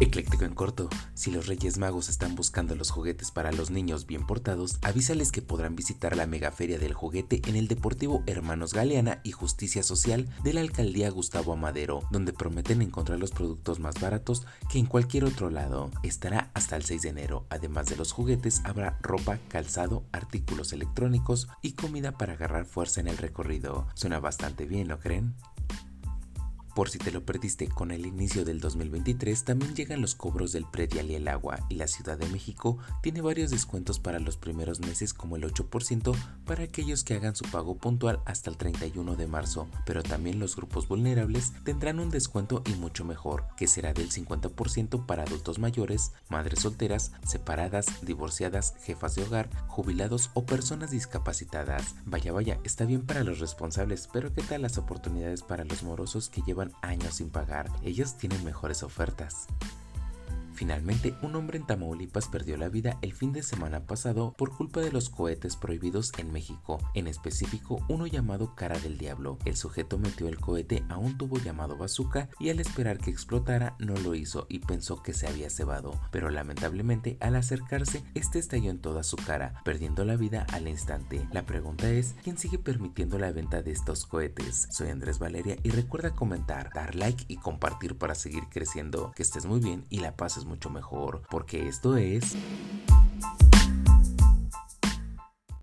Ecléctico en corto, si los Reyes Magos están buscando los juguetes para los niños bien portados, avísales que podrán visitar la megaferia del juguete en el Deportivo Hermanos Galeana y Justicia Social de la Alcaldía Gustavo Amadero, donde prometen encontrar los productos más baratos que en cualquier otro lado. Estará hasta el 6 de enero. Además de los juguetes, habrá ropa, calzado, artículos electrónicos y comida para agarrar fuerza en el recorrido. Suena bastante bien, ¿no creen? Por si te lo perdiste con el inicio del 2023, también llegan los cobros del predial y el agua y la Ciudad de México tiene varios descuentos para los primeros meses como el 8% para aquellos que hagan su pago puntual hasta el 31 de marzo, pero también los grupos vulnerables tendrán un descuento y mucho mejor, que será del 50% para adultos mayores, madres solteras, separadas, divorciadas, jefas de hogar, jubilados o personas discapacitadas. Vaya vaya, está bien para los responsables, pero ¿qué tal las oportunidades para los morosos que llevan años sin pagar, ellos tienen mejores ofertas. Finalmente, un hombre en Tamaulipas perdió la vida el fin de semana pasado por culpa de los cohetes prohibidos en México, en específico uno llamado Cara del Diablo. El sujeto metió el cohete a un tubo llamado bazooka y al esperar que explotara no lo hizo y pensó que se había cebado, pero lamentablemente al acercarse este estalló en toda su cara, perdiendo la vida al instante. La pregunta es, ¿quién sigue permitiendo la venta de estos cohetes? Soy Andrés Valeria y recuerda comentar, dar like y compartir para seguir creciendo. Que estés muy bien y la pases mucho mejor, porque esto es...